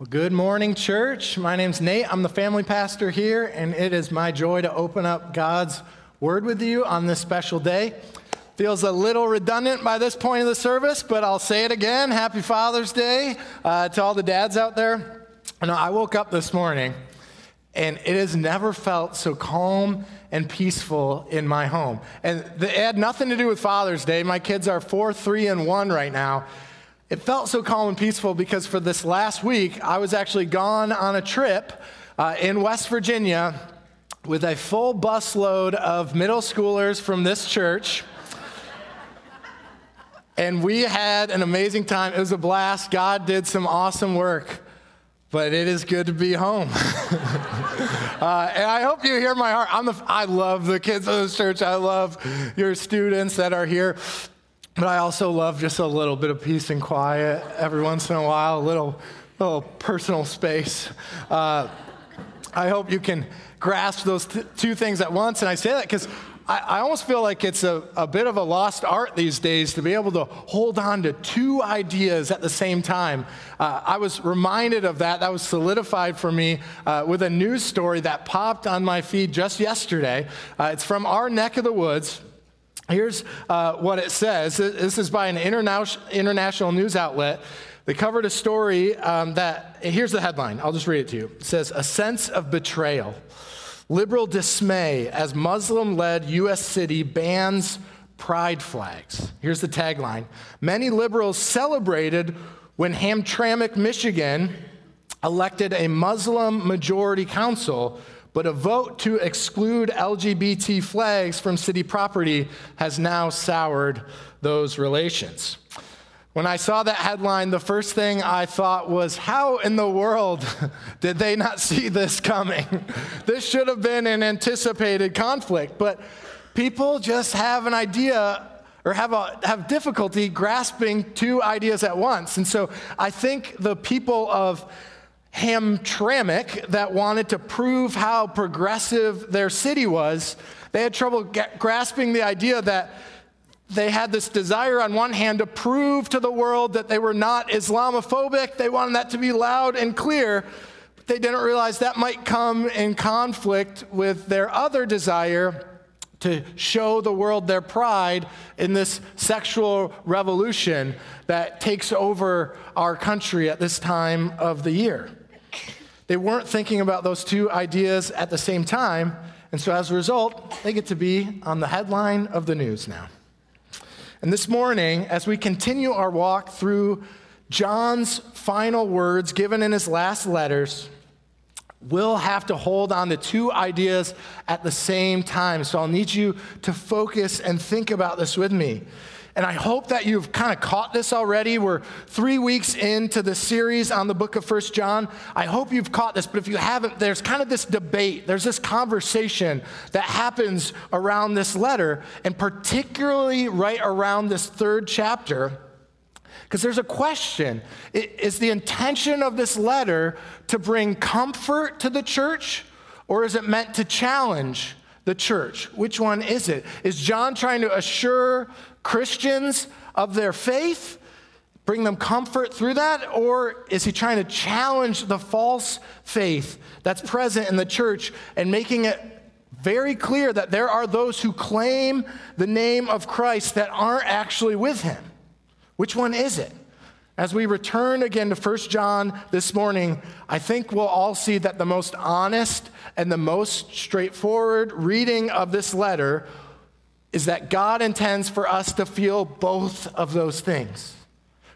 Well, good morning, church. My name's Nate. I'm the family pastor here, and it is my joy to open up God's word with you on this special day. Feels a little redundant by this point of the service, but I'll say it again. Happy Father's Day uh, to all the dads out there. Know, I woke up this morning, and it has never felt so calm and peaceful in my home. And it had nothing to do with Father's Day. My kids are four, three, and one right now. It felt so calm and peaceful because for this last week, I was actually gone on a trip uh, in West Virginia with a full busload of middle schoolers from this church. and we had an amazing time. It was a blast. God did some awesome work, but it is good to be home. uh, and I hope you hear my heart. I'm the, I love the kids of this church. I love your students that are here. But I also love just a little bit of peace and quiet every once in a while, a little, little personal space. Uh, I hope you can grasp those th- two things at once. And I say that because I, I, almost feel like it's a, a bit of a lost art these days to be able to hold on to two ideas at the same time. Uh, I was reminded of that. That was solidified for me uh, with a news story that popped on my feed just yesterday. Uh, it's from our neck of the woods. Here's uh, what it says. This is by an international news outlet. They covered a story um, that, here's the headline. I'll just read it to you. It says, A sense of betrayal. Liberal dismay as Muslim led U.S. city bans pride flags. Here's the tagline Many liberals celebrated when Hamtramck, Michigan elected a Muslim majority council but a vote to exclude LGBT flags from city property has now soured those relations. When I saw that headline, the first thing I thought was, how in the world did they not see this coming? this should have been an anticipated conflict, but people just have an idea or have, a, have difficulty grasping two ideas at once. And so I think the people of Hamtramck that wanted to prove how progressive their city was, they had trouble grasping the idea that they had this desire on one hand to prove to the world that they were not Islamophobic. They wanted that to be loud and clear. But they didn't realize that might come in conflict with their other desire to show the world their pride in this sexual revolution that takes over our country at this time of the year. They weren't thinking about those two ideas at the same time, and so as a result, they get to be on the headline of the news now. And this morning, as we continue our walk through John's final words given in his last letters, we'll have to hold on to two ideas at the same time. So I'll need you to focus and think about this with me. And I hope that you've kind of caught this already. We're three weeks into the series on the book of First John. I hope you've caught this, but if you haven't, there's kind of this debate, there's this conversation that happens around this letter, and particularly right around this third chapter. Because there's a question Is the intention of this letter to bring comfort to the church, or is it meant to challenge the church? Which one is it? Is John trying to assure Christians of their faith, bring them comfort through that? Or is he trying to challenge the false faith that's present in the church and making it very clear that there are those who claim the name of Christ that aren't actually with him? Which one is it? As we return again to 1 John this morning, I think we'll all see that the most honest and the most straightforward reading of this letter is that God intends for us to feel both of those things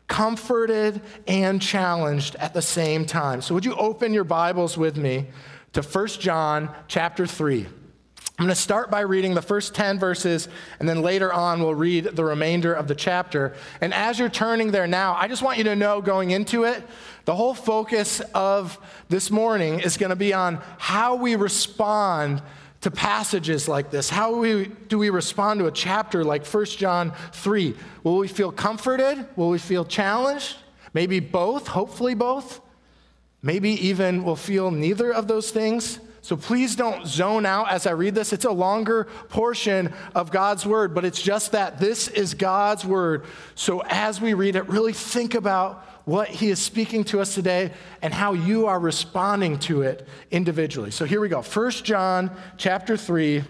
comforted and challenged at the same time. So would you open your Bibles with me to 1 John chapter 3. I'm going to start by reading the first 10 verses, and then later on, we'll read the remainder of the chapter. And as you're turning there now, I just want you to know going into it, the whole focus of this morning is going to be on how we respond to passages like this? How we, do we respond to a chapter like 1 John 3? Will we feel comforted? Will we feel challenged? Maybe both, hopefully both. Maybe even we'll feel neither of those things. So please don't zone out as I read this. It's a longer portion of God's word, but it's just that this is God's word. So as we read it, really think about what he is speaking to us today and how you are responding to it individually. So here we go. 1 John chapter 3, I'm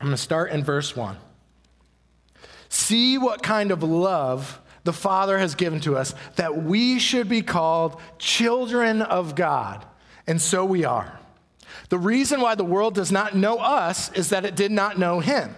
going to start in verse 1. See what kind of love the Father has given to us that we should be called children of God. And so we are. The reason why the world does not know us is that it did not know him.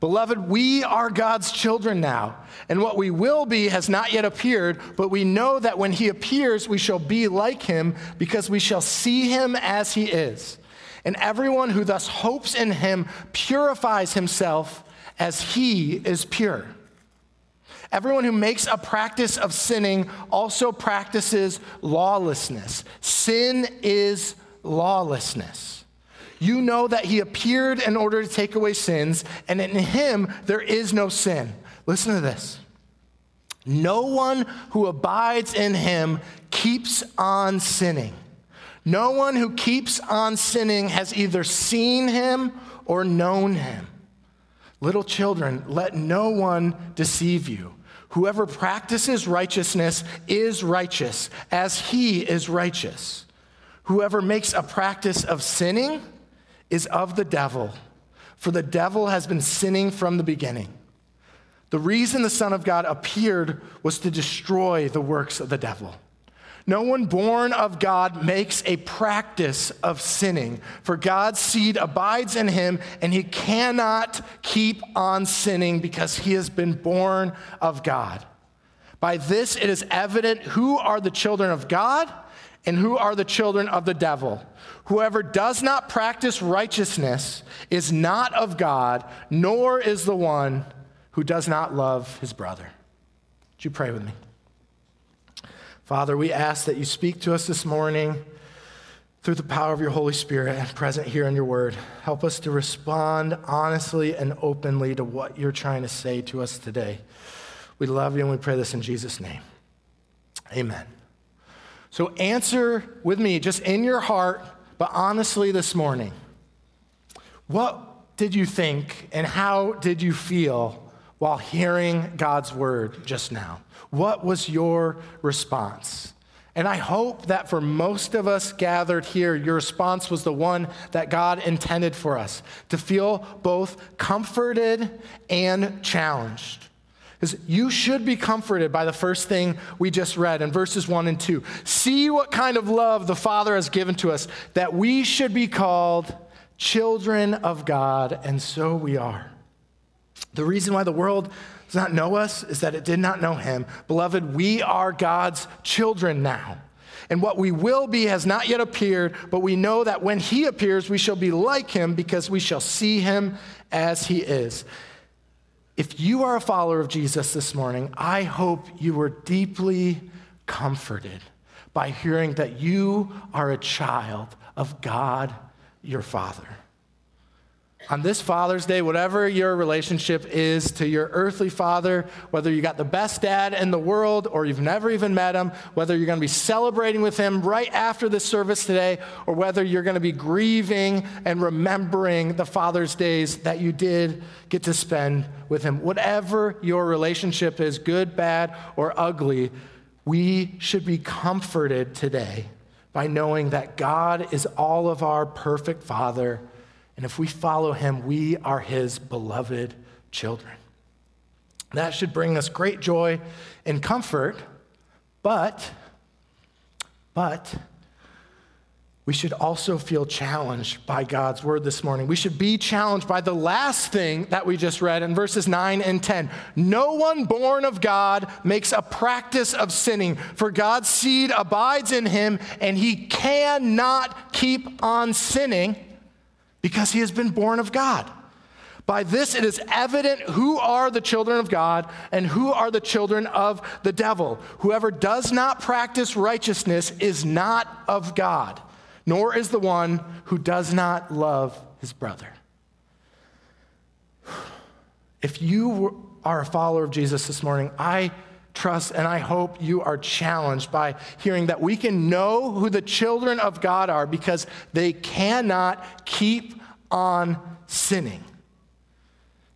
Beloved, we are God's children now, and what we will be has not yet appeared, but we know that when he appears, we shall be like him because we shall see him as he is. And everyone who thus hopes in him purifies himself as he is pure. Everyone who makes a practice of sinning also practices lawlessness. Sin is lawlessness. You know that he appeared in order to take away sins, and in him there is no sin. Listen to this. No one who abides in him keeps on sinning. No one who keeps on sinning has either seen him or known him. Little children, let no one deceive you. Whoever practices righteousness is righteous, as he is righteous. Whoever makes a practice of sinning is of the devil, for the devil has been sinning from the beginning. The reason the Son of God appeared was to destroy the works of the devil. No one born of God makes a practice of sinning, for God's seed abides in him, and he cannot keep on sinning because he has been born of God. By this it is evident who are the children of God and who are the children of the devil. Whoever does not practice righteousness is not of God, nor is the one who does not love his brother. Would you pray with me? Father, we ask that you speak to us this morning through the power of your Holy Spirit present here in your word. Help us to respond honestly and openly to what you're trying to say to us today. We love you and we pray this in Jesus' name. Amen. So answer with me, just in your heart, but honestly this morning. What did you think and how did you feel while hearing God's word just now? What was your response? And I hope that for most of us gathered here, your response was the one that God intended for us to feel both comforted and challenged. Because you should be comforted by the first thing we just read in verses 1 and 2. See what kind of love the Father has given to us, that we should be called children of God, and so we are. The reason why the world does not know us is that it did not know him. Beloved, we are God's children now. And what we will be has not yet appeared, but we know that when he appears, we shall be like him because we shall see him as he is. If you are a follower of Jesus this morning, I hope you were deeply comforted by hearing that you are a child of God, your Father on this Father's Day, whatever your relationship is to your earthly father, whether you got the best dad in the world or you've never even met him, whether you're going to be celebrating with him right after this service today, or whether you're going to be grieving and remembering the Father's Days that you did get to spend with him, whatever your relationship is, good, bad, or ugly, we should be comforted today by knowing that God is all of our perfect Father and if we follow him, we are his beloved children. That should bring us great joy and comfort, but, but, we should also feel challenged by God's word this morning. We should be challenged by the last thing that we just read in verses 9 and 10. No one born of God makes a practice of sinning, for God's seed abides in him, and he cannot keep on sinning because he has been born of God. By this it is evident who are the children of God and who are the children of the devil. Whoever does not practice righteousness is not of God, nor is the one who does not love his brother. If you are a follower of Jesus this morning, I trust and I hope you are challenged by hearing that we can know who the children of God are because they cannot keep on sinning.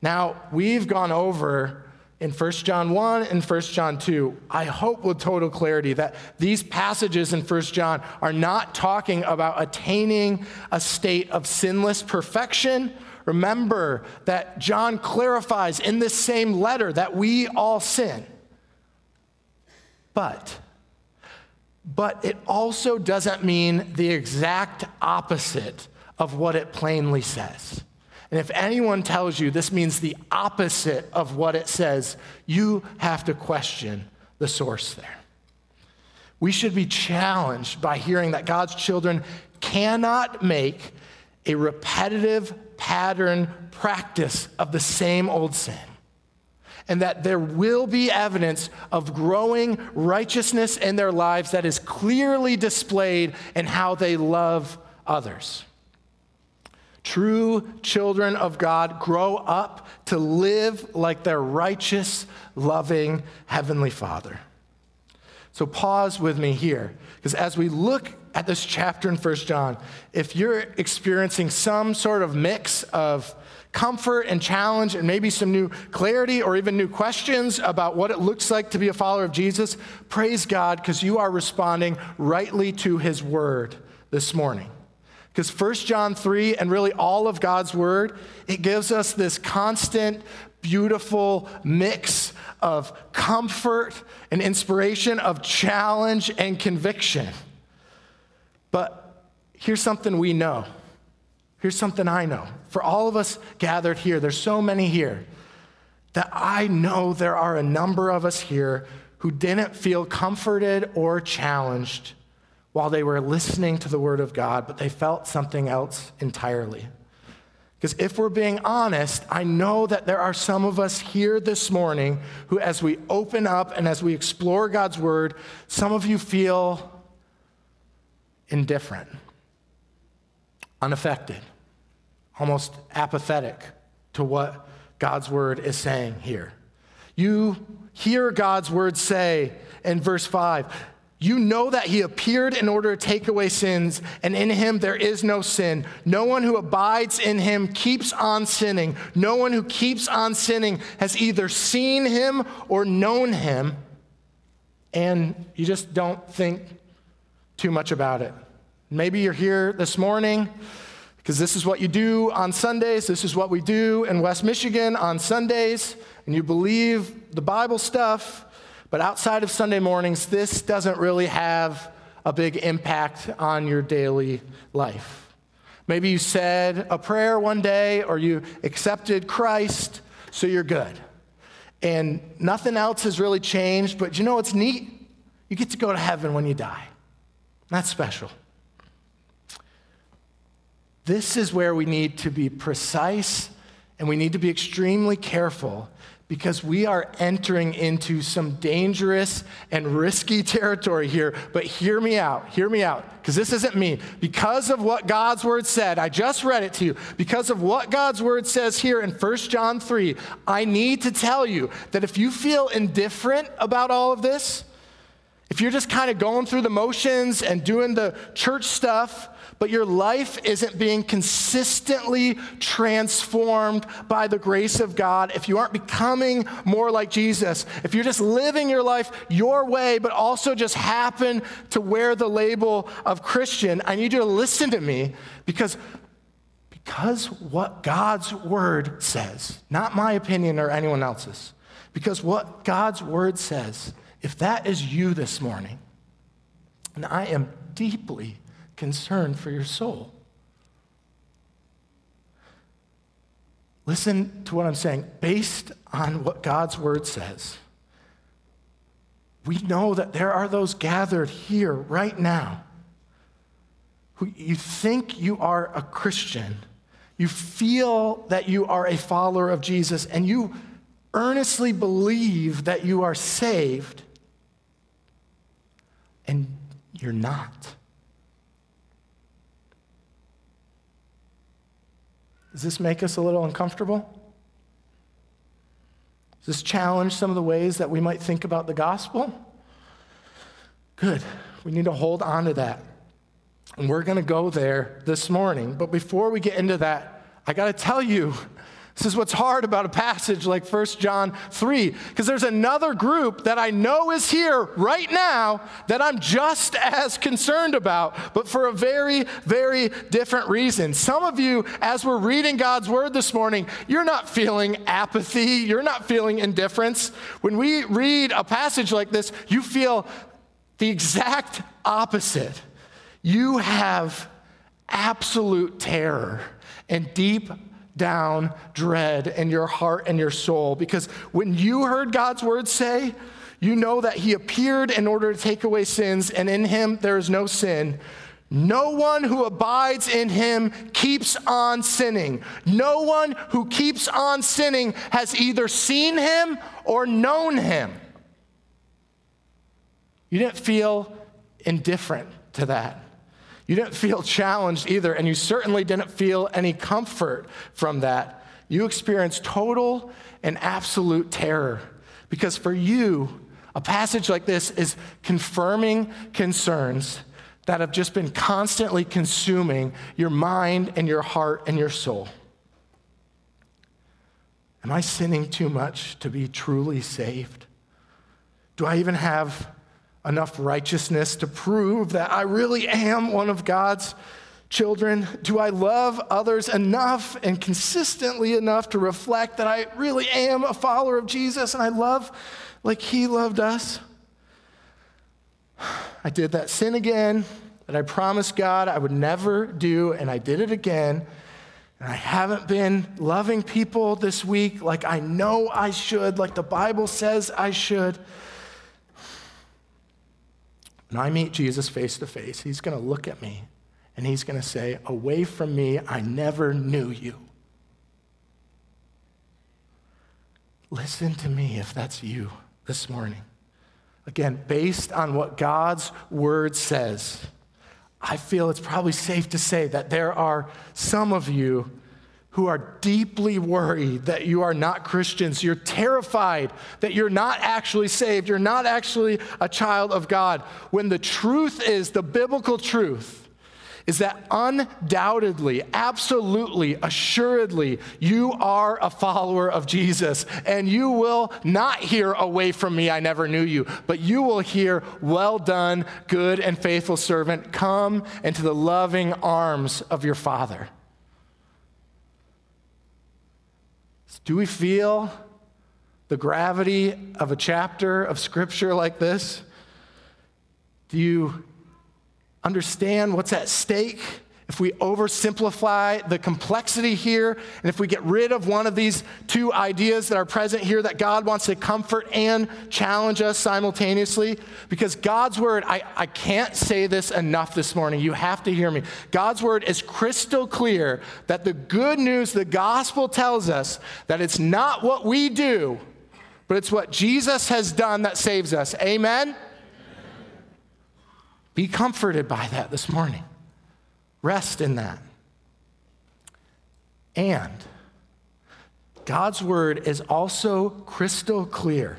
Now, we've gone over in 1 John 1 and 1 John 2, I hope with total clarity that these passages in 1 John are not talking about attaining a state of sinless perfection. Remember that John clarifies in this same letter that we all sin. But, but it also doesn't mean the exact opposite of what it plainly says. And if anyone tells you this means the opposite of what it says, you have to question the source there. We should be challenged by hearing that God's children cannot make a repetitive pattern practice of the same old sin. And that there will be evidence of growing righteousness in their lives that is clearly displayed in how they love others. True children of God grow up to live like their righteous, loving Heavenly Father. So pause with me here, because as we look at this chapter in 1 John, if you're experiencing some sort of mix of comfort and challenge and maybe some new clarity or even new questions about what it looks like to be a follower of Jesus, praise God because you are responding rightly to his word this morning. Because 1 John 3 and really all of God's word, it gives us this constant, beautiful mix of comfort and inspiration, of challenge and conviction. But here's something we know. Here's something I know. For all of us gathered here, there's so many here, that I know there are a number of us here who didn't feel comforted or challenged while they were listening to the Word of God, but they felt something else entirely. Because if we're being honest, I know that there are some of us here this morning who, as we open up and as we explore God's Word, some of you feel indifferent, unaffected, almost apathetic to what God's Word is saying here. You hear God's Word say in verse 5 you know that he appeared in order to take away sins, and in him there is no sin. No one who abides in him keeps on sinning. No one who keeps on sinning has either seen him or known him, and you just don't think too much about it. Maybe you're here this morning because this is what you do on Sundays. This is what we do in West Michigan on Sundays, and you believe the Bible stuff. But outside of Sunday mornings, this doesn't really have a big impact on your daily life. Maybe you said a prayer one day or you accepted Christ, so you're good. And nothing else has really changed, but you know what's neat? You get to go to heaven when you die. That's special. This is where we need to be precise and we need to be extremely careful because we are entering into some dangerous and risky territory here. But hear me out, hear me out, because this isn't me. Because of what God's word said, I just read it to you. Because of what God's word says here in 1 John 3, I need to tell you that if you feel indifferent about all of this, if you're just kind of going through the motions and doing the church stuff, but your life isn't being consistently transformed by the grace of God, if you aren't becoming more like Jesus, if you're just living your life your way, but also just happen to wear the label of Christian, I need you to listen to me because because what God's word says, not my opinion or anyone else's, because what God's word says, if that is you this morning, and I am deeply concerned for your soul. Listen to what I'm saying. Based on what God's word says, we know that there are those gathered here right now who you think you are a Christian, you feel that you are a follower of Jesus, and you earnestly believe that you are saved, and you're not. Does this make us a little uncomfortable? Does this challenge some of the ways that we might think about the gospel? Good. We need to hold on to that. And we're going to go there this morning. But before we get into that, I got to tell you This is what's hard about a passage like 1 John 3, because there's another group that I know is here right now that I'm just as concerned about, but for a very, very different reason. Some of you, as we're reading God's word this morning, you're not feeling apathy, you're not feeling indifference. When we read a passage like this, you feel the exact opposite. You have absolute terror and deep down dread in your heart and your soul because when you heard God's word say, you know that he appeared in order to take away sins, and in him there is no sin. No one who abides in him keeps on sinning. No one who keeps on sinning has either seen him or known him. You didn't feel indifferent to that. You didn't feel challenged either, and you certainly didn't feel any comfort from that. You experienced total and absolute terror because for you, a passage like this is confirming concerns that have just been constantly consuming your mind and your heart and your soul. Am I sinning too much to be truly saved? Do I even have enough righteousness to prove that I really am one of God's children? Do I love others enough and consistently enough to reflect that I really am a follower of Jesus and I love like he loved us? I did that sin again that I promised God I would never do, and I did it again. And I haven't been loving people this week like I know I should, like the Bible says I should. When I meet Jesus face to face, he's going to look at me and he's going to say, Away from me, I never knew you. Listen to me if that's you this morning. Again, based on what God's word says, I feel it's probably safe to say that there are some of you who are deeply worried that you are not Christians. You're terrified that you're not actually saved. You're not actually a child of God. When the truth is, the biblical truth is that undoubtedly, absolutely, assuredly, you are a follower of Jesus. And you will not hear, Away from me, I never knew you, but you will hear, Well done, good and faithful servant. Come into the loving arms of your Father. Do we feel the gravity of a chapter of scripture like this? Do you understand what's at stake? If we oversimplify the complexity here, and if we get rid of one of these two ideas that are present here, that God wants to comfort and challenge us simultaneously, because God's word, I, I can't say this enough this morning. You have to hear me. God's word is crystal clear that the good news, the gospel tells us that it's not what we do, but it's what Jesus has done that saves us. Amen? Be comforted by that this morning. Rest in that. And God's word is also crystal clear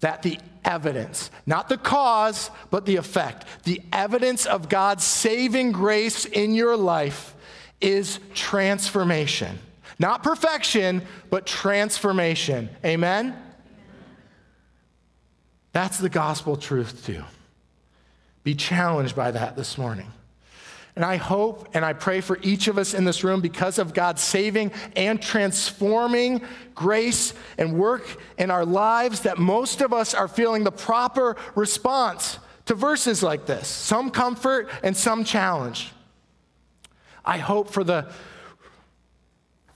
that the evidence, not the cause, but the effect, the evidence of God's saving grace in your life is transformation. Not perfection, but transformation. Amen? That's the gospel truth, too. Be challenged by that this morning. And I hope and I pray for each of us in this room because of God's saving and transforming grace and work in our lives that most of us are feeling the proper response to verses like this some comfort and some challenge. I hope for the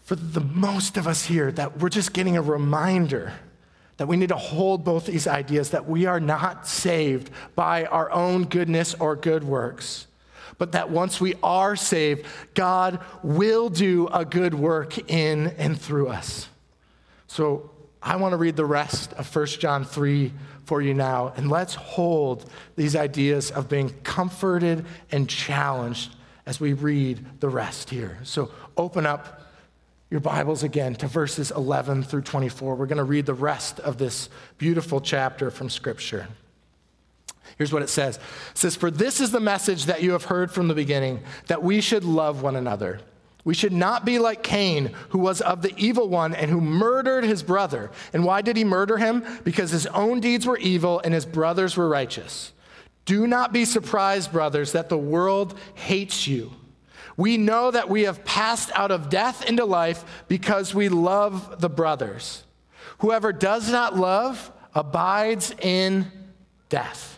for the most of us here that we're just getting a reminder that we need to hold both these ideas that we are not saved by our own goodness or good works but that once we are saved, God will do a good work in and through us. So I want to read the rest of 1 John 3 for you now, and let's hold these ideas of being comforted and challenged as we read the rest here. So open up your Bibles again to verses 11 through 24. We're going to read the rest of this beautiful chapter from Scripture. Here's what it says It says, For this is the message that you have heard from the beginning, that we should love one another. We should not be like Cain, who was of the evil one and who murdered his brother. And why did he murder him? Because his own deeds were evil and his brothers were righteous. Do not be surprised, brothers, that the world hates you. We know that we have passed out of death into life because we love the brothers. Whoever does not love abides in death.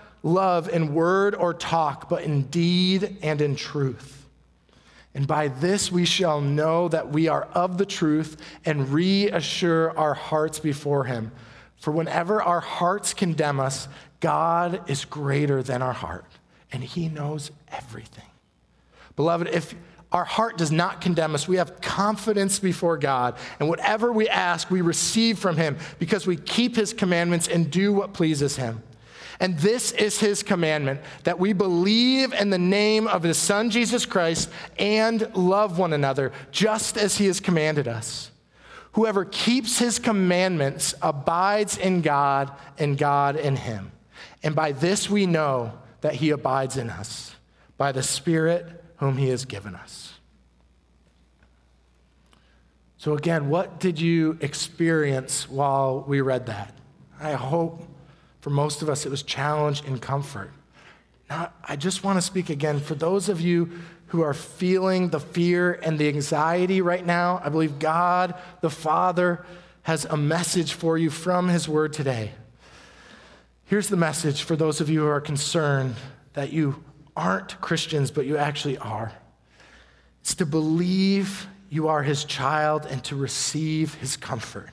love in word or talk, but in deed and in truth. And by this we shall know that we are of the truth and reassure our hearts before Him. For whenever our hearts condemn us, God is greater than our heart, and He knows everything. Beloved, if our heart does not condemn us. We have confidence before God, and whatever we ask, we receive from Him because we keep His commandments and do what pleases Him. And this is his commandment that we believe in the name of his son, Jesus Christ, and love one another, just as he has commanded us. Whoever keeps his commandments abides in God, and God in him. And by this we know that he abides in us, by the Spirit whom he has given us. So, again, what did you experience while we read that? I hope for most of us, it was challenge and comfort. Now, I just want to speak again for those of you who are feeling the fear and the anxiety right now. I believe God, the Father, has a message for you from His Word today. Here's the message for those of you who are concerned that you aren't Christians, but you actually are. It's to believe you are His child and to receive His comfort.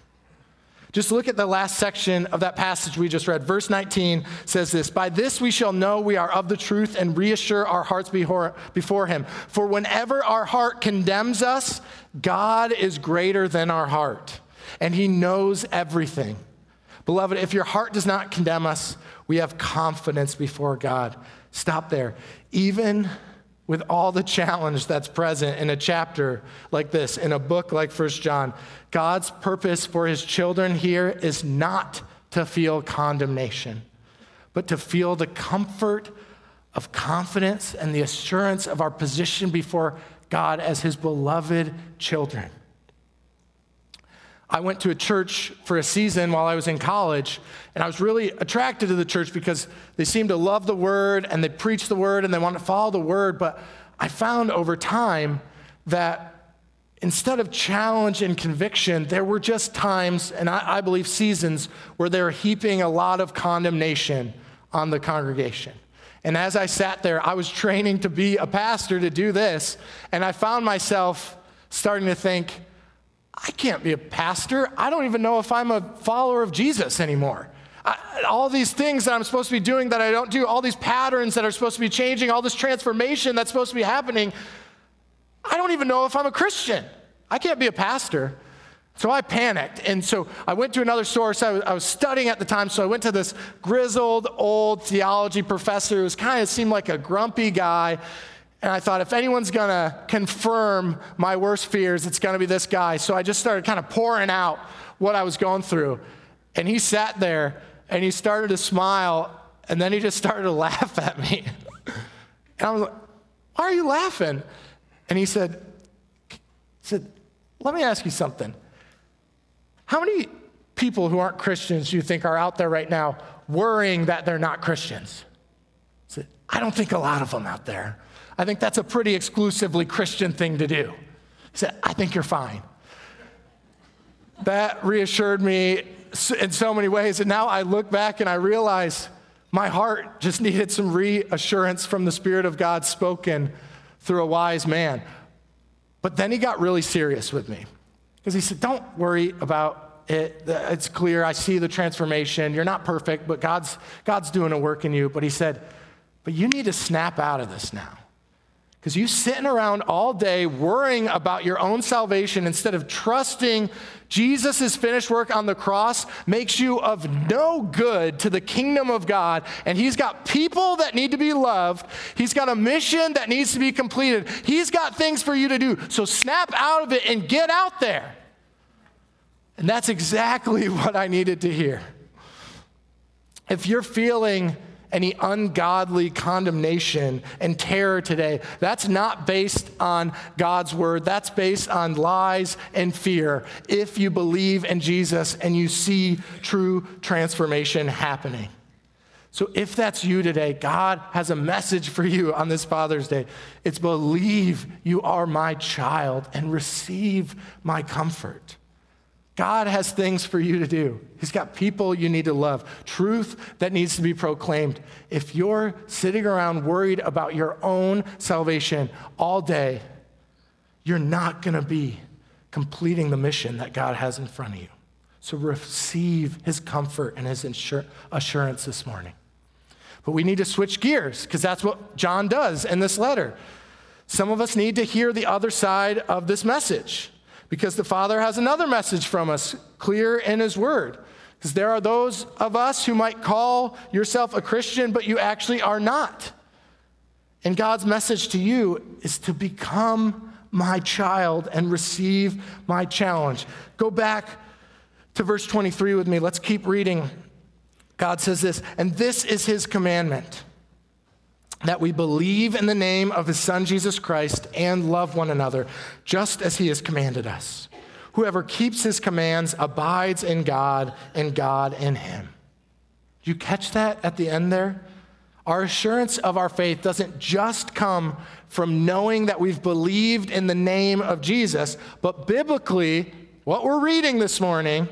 Just look at the last section of that passage we just read. Verse 19 says this By this we shall know we are of the truth and reassure our hearts before Him. For whenever our heart condemns us, God is greater than our heart, and He knows everything. Beloved, if your heart does not condemn us, we have confidence before God. Stop there. Even with all the challenge that's present in a chapter like this, in a book like First John, God's purpose for his children here is not to feel condemnation, but to feel the comfort of confidence and the assurance of our position before God as his beloved children. I went to a church for a season while I was in college, and I was really attracted to the church because they seemed to love the word and they preach the word and they want to follow the word. But I found over time that instead of challenge and conviction, there were just times, and I, I believe seasons, where they were heaping a lot of condemnation on the congregation. And as I sat there, I was training to be a pastor to do this, and I found myself starting to think, I can't be a pastor. I don't even know if I'm a follower of Jesus anymore. I, all these things that I'm supposed to be doing that I don't do, all these patterns that are supposed to be changing, all this transformation that's supposed to be happening, I don't even know if I'm a Christian. I can't be a pastor. So I panicked. And so I went to another source. I was, I was, studying at the time. So I went to this grizzled old theology professor who kind of seemed like a grumpy guy. And I thought, if anyone's going to confirm my worst fears, it's going to be this guy. So I just started kind of pouring out what I was going through. And he sat there and he started to smile. And then he just started to laugh at me. and I was like, why are you laughing? And he said, said, let me ask you something. How many people who aren't Christians do you think are out there right now worrying that they're not Christians? I said, I don't think a lot of them out there. I think that's a pretty exclusively Christian thing to do. He said, I think you're fine. That reassured me in so many ways. And now I look back and I realize my heart just needed some reassurance from the Spirit of God spoken through a wise man. But then he got really serious with me because he said, Don't worry about it. It's clear. I see the transformation. You're not perfect, but God's, God's doing a work in you. But he said, But you need to snap out of this now. Because you sitting around all day worrying about your own salvation instead of trusting Jesus' finished work on the cross makes you of no good to the kingdom of God. And He's got people that need to be loved. He's got a mission that needs to be completed. He's got things for you to do. So snap out of it and get out there. And that's exactly what I needed to hear. If you're feeling any ungodly condemnation and terror today. That's not based on God's word, that's based on lies and fear. If you believe in Jesus and you see true transformation happening. So, if that's you today, God has a message for you on this Father's Day. It's believe you are my child and receive my comfort. God has things for you to do. He's got people you need to love, truth that needs to be proclaimed. If you're sitting around worried about your own salvation all day, you're not going to be completing the mission that God has in front of you. So receive his comfort and his assurance this morning. But we need to switch gears because that's what John does in this letter. Some of us need to hear the other side of this message because the Father has another message from us, clear in His Word. Because there are those of us who might call yourself a Christian, but you actually are not. And God's message to you is to become my child and receive my challenge. Go back to verse 23 with me. Let's keep reading. God says this, and this is his commandment that we believe in the name of his Son, Jesus Christ, and love one another, just as he has commanded us. Whoever keeps his commands abides in God, and God in him. Do you catch that at the end there? Our assurance of our faith doesn't just come from knowing that we've believed in the name of Jesus, but biblically, what we're reading this morning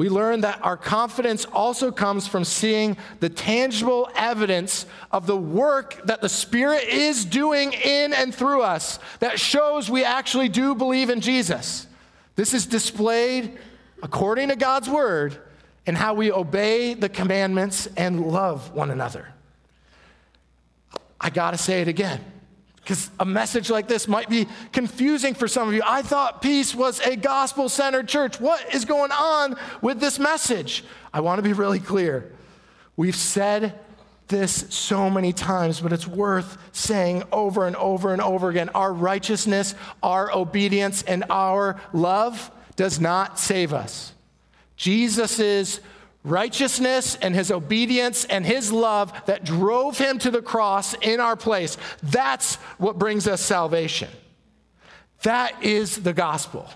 we learn that our confidence also comes from seeing the tangible evidence of the work that the Spirit is doing in and through us that shows we actually do believe in Jesus. This is displayed according to God's word in how we obey the commandments and love one another. I got to say it again because a message like this might be confusing for some of you. I thought peace was a gospel centered church. What is going on with this message? I want to be really clear. We've said this so many times, but it's worth saying over and over and over again. Our righteousness, our obedience, and our love does not save us. Jesus' righteousness and his obedience and his love that drove him to the cross in our place. That's what brings us salvation. That is the gospel.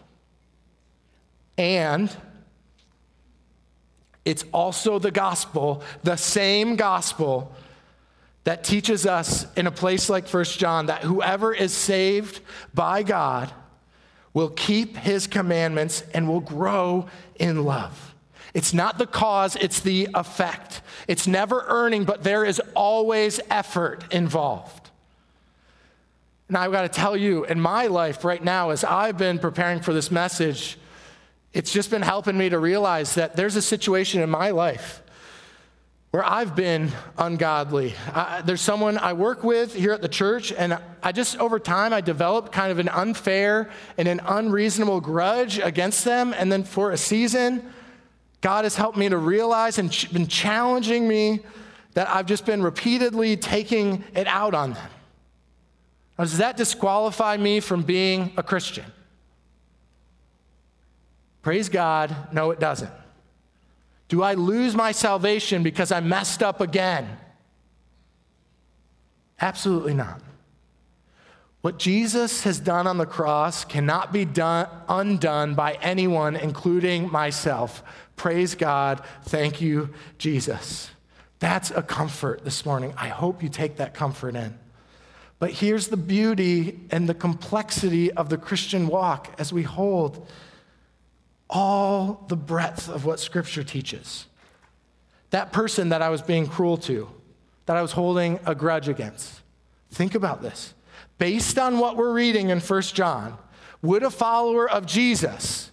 And it's also the gospel, the same gospel that teaches us in a place like First John that whoever is saved by God will keep his commandments and will grow in love. It's not the cause, it's the effect. It's never earning, but there is always effort involved. And I've got to tell you, in my life right now, as I've been preparing for this message, it's just been helping me to realize that there's a situation in my life where I've been ungodly. I, there's someone I work with here at the church, and I just, over time, I developed kind of an unfair and an unreasonable grudge against them. And then for a season, God has helped me to realize and ch- been challenging me that I've just been repeatedly taking it out on them. Now, does that disqualify me from being a Christian? Praise God, no, it doesn't. Do I lose my salvation because I messed up again? Absolutely not. What Jesus has done on the cross cannot be done, undone by anyone, including myself. Praise God. Thank you, Jesus. That's a comfort this morning. I hope you take that comfort in. But here's the beauty and the complexity of the Christian walk as we hold all the breadth of what Scripture teaches. That person that I was being cruel to, that I was holding a grudge against, think about this. Based on what we're reading in 1 John, would a follower of Jesus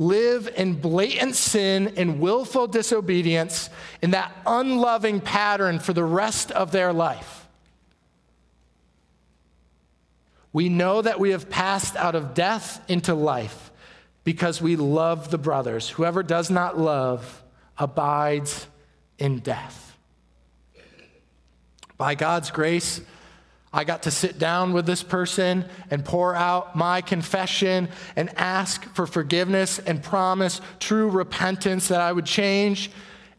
live in blatant sin and willful disobedience in that unloving pattern for the rest of their life? We know that we have passed out of death into life because we love the brothers. Whoever does not love abides in death. By God's grace, I got to sit down with this person and pour out my confession and ask for forgiveness and promise true repentance that I would change.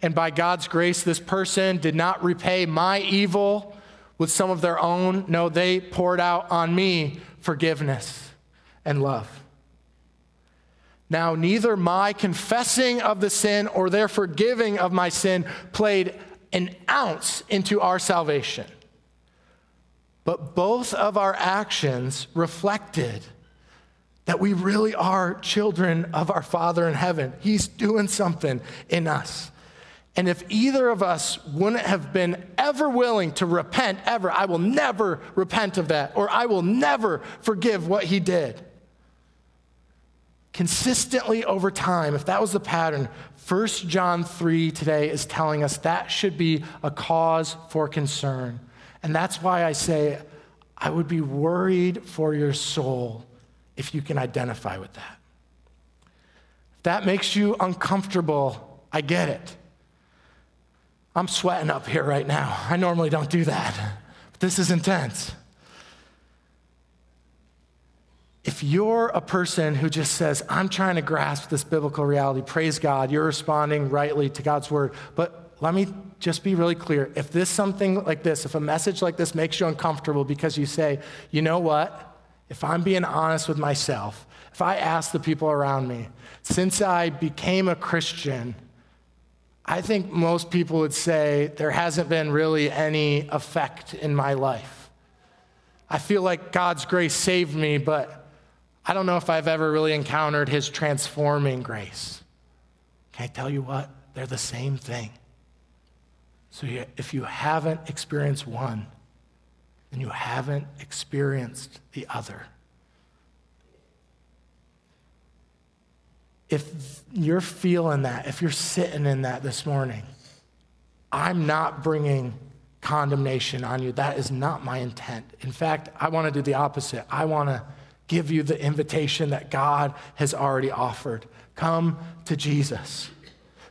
And by God's grace, this person did not repay my evil with some of their own. No, they poured out on me forgiveness and love. Now, neither my confessing of the sin or their forgiving of my sin played an ounce into our salvation. But both of our actions reflected that we really are children of our Father in heaven. He's doing something in us. And if either of us wouldn't have been ever willing to repent, ever, I will never repent of that, or I will never forgive what he did. Consistently over time, if that was the pattern, 1 John 3 today is telling us that should be a cause for concern. And that's why I say, I would be worried for your soul if you can identify with that. If that makes you uncomfortable, I get it. I'm sweating up here right now. I normally don't do that, but this is intense. If you're a person who just says, I'm trying to grasp this biblical reality, praise God, you're responding rightly to God's word. But let me just be really clear. If this something like this, if a message like this makes you uncomfortable because you say, you know what? If I'm being honest with myself, if I ask the people around me, since I became a Christian, I think most people would say there hasn't been really any effect in my life. I feel like God's grace saved me, but I don't know if I've ever really encountered his transforming grace. Can I tell you what? They're the same thing. So if you haven't experienced one, then you haven't experienced the other. if you're feeling that, if you're sitting in that this morning, I'm not bringing condemnation on you. That is not my intent. In fact, I want to do the opposite. I want to give you the invitation that God has already offered. Come to Jesus.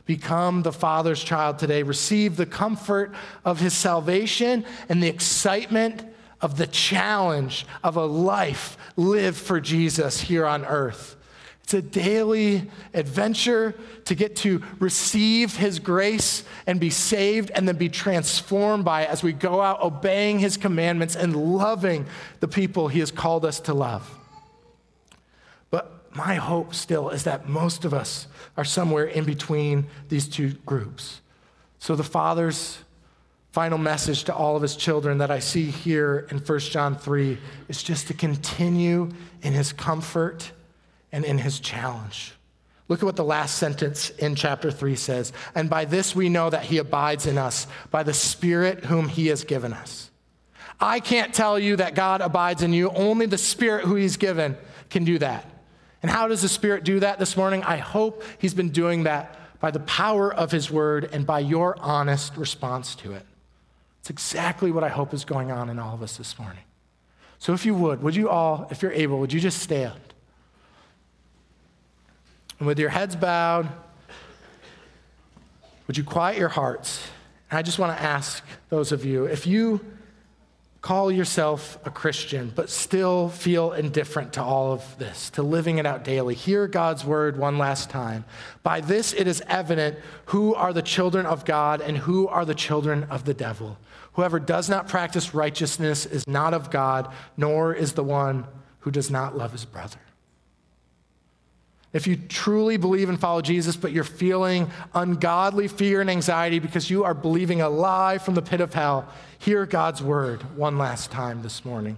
Become the Father's child today. Receive the comfort of his salvation and the excitement of the challenge of a life lived for Jesus here on earth. It's a daily adventure to get to receive His grace and be saved and then be transformed by it as we go out obeying His commandments and loving the people He has called us to love. My hope still is that most of us are somewhere in between these two groups. So the Father's final message to all of his children that I see here in 1 John 3 is just to continue in his comfort and in his challenge. Look at what the last sentence in chapter 3 says. And by this we know that he abides in us, by the Spirit whom he has given us. I can't tell you that God abides in you. Only the Spirit who he's given can do that. And how does the Spirit do that this morning? I hope he's been doing that by the power of his word and by your honest response to it. It's exactly what I hope is going on in all of us this morning. So if you would, would you all, if you're able, would you just stand? And with your heads bowed, would you quiet your hearts? And I just want to ask those of you if you call yourself a Christian, but still feel indifferent to all of this, to living it out daily, hear God's word one last time. By this it is evident who are the children of God and who are the children of the devil. Whoever does not practice righteousness is not of God, nor is the one who does not love his brother. If you truly believe and follow Jesus, but you're feeling ungodly fear and anxiety because you are believing a lie from the pit of hell, hear God's word one last time this morning.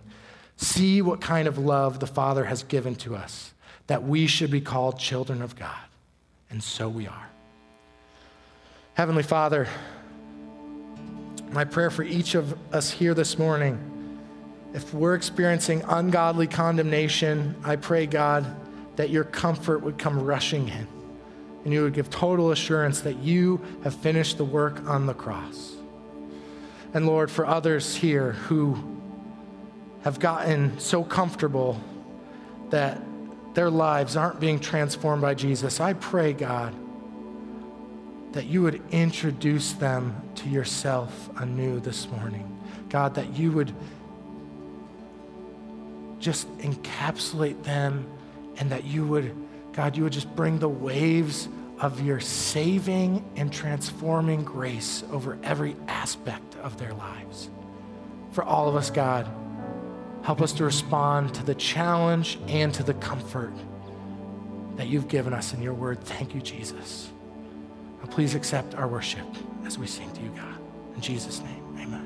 See what kind of love the Father has given to us, that we should be called children of God. And so we are. Heavenly Father, my prayer for each of us here this morning, if we're experiencing ungodly condemnation, I pray, God, that your comfort would come rushing in and you would give total assurance that you have finished the work on the cross. And Lord, for others here who have gotten so comfortable that their lives aren't being transformed by Jesus, I pray, God, that you would introduce them to yourself anew this morning. God, that you would just encapsulate them and that you would, God, you would just bring the waves of your saving and transforming grace over every aspect of their lives. For all of us, God, help us to respond to the challenge and to the comfort that you've given us in your word. Thank you, Jesus. Now please accept our worship as we sing to you, God. In Jesus' name, amen.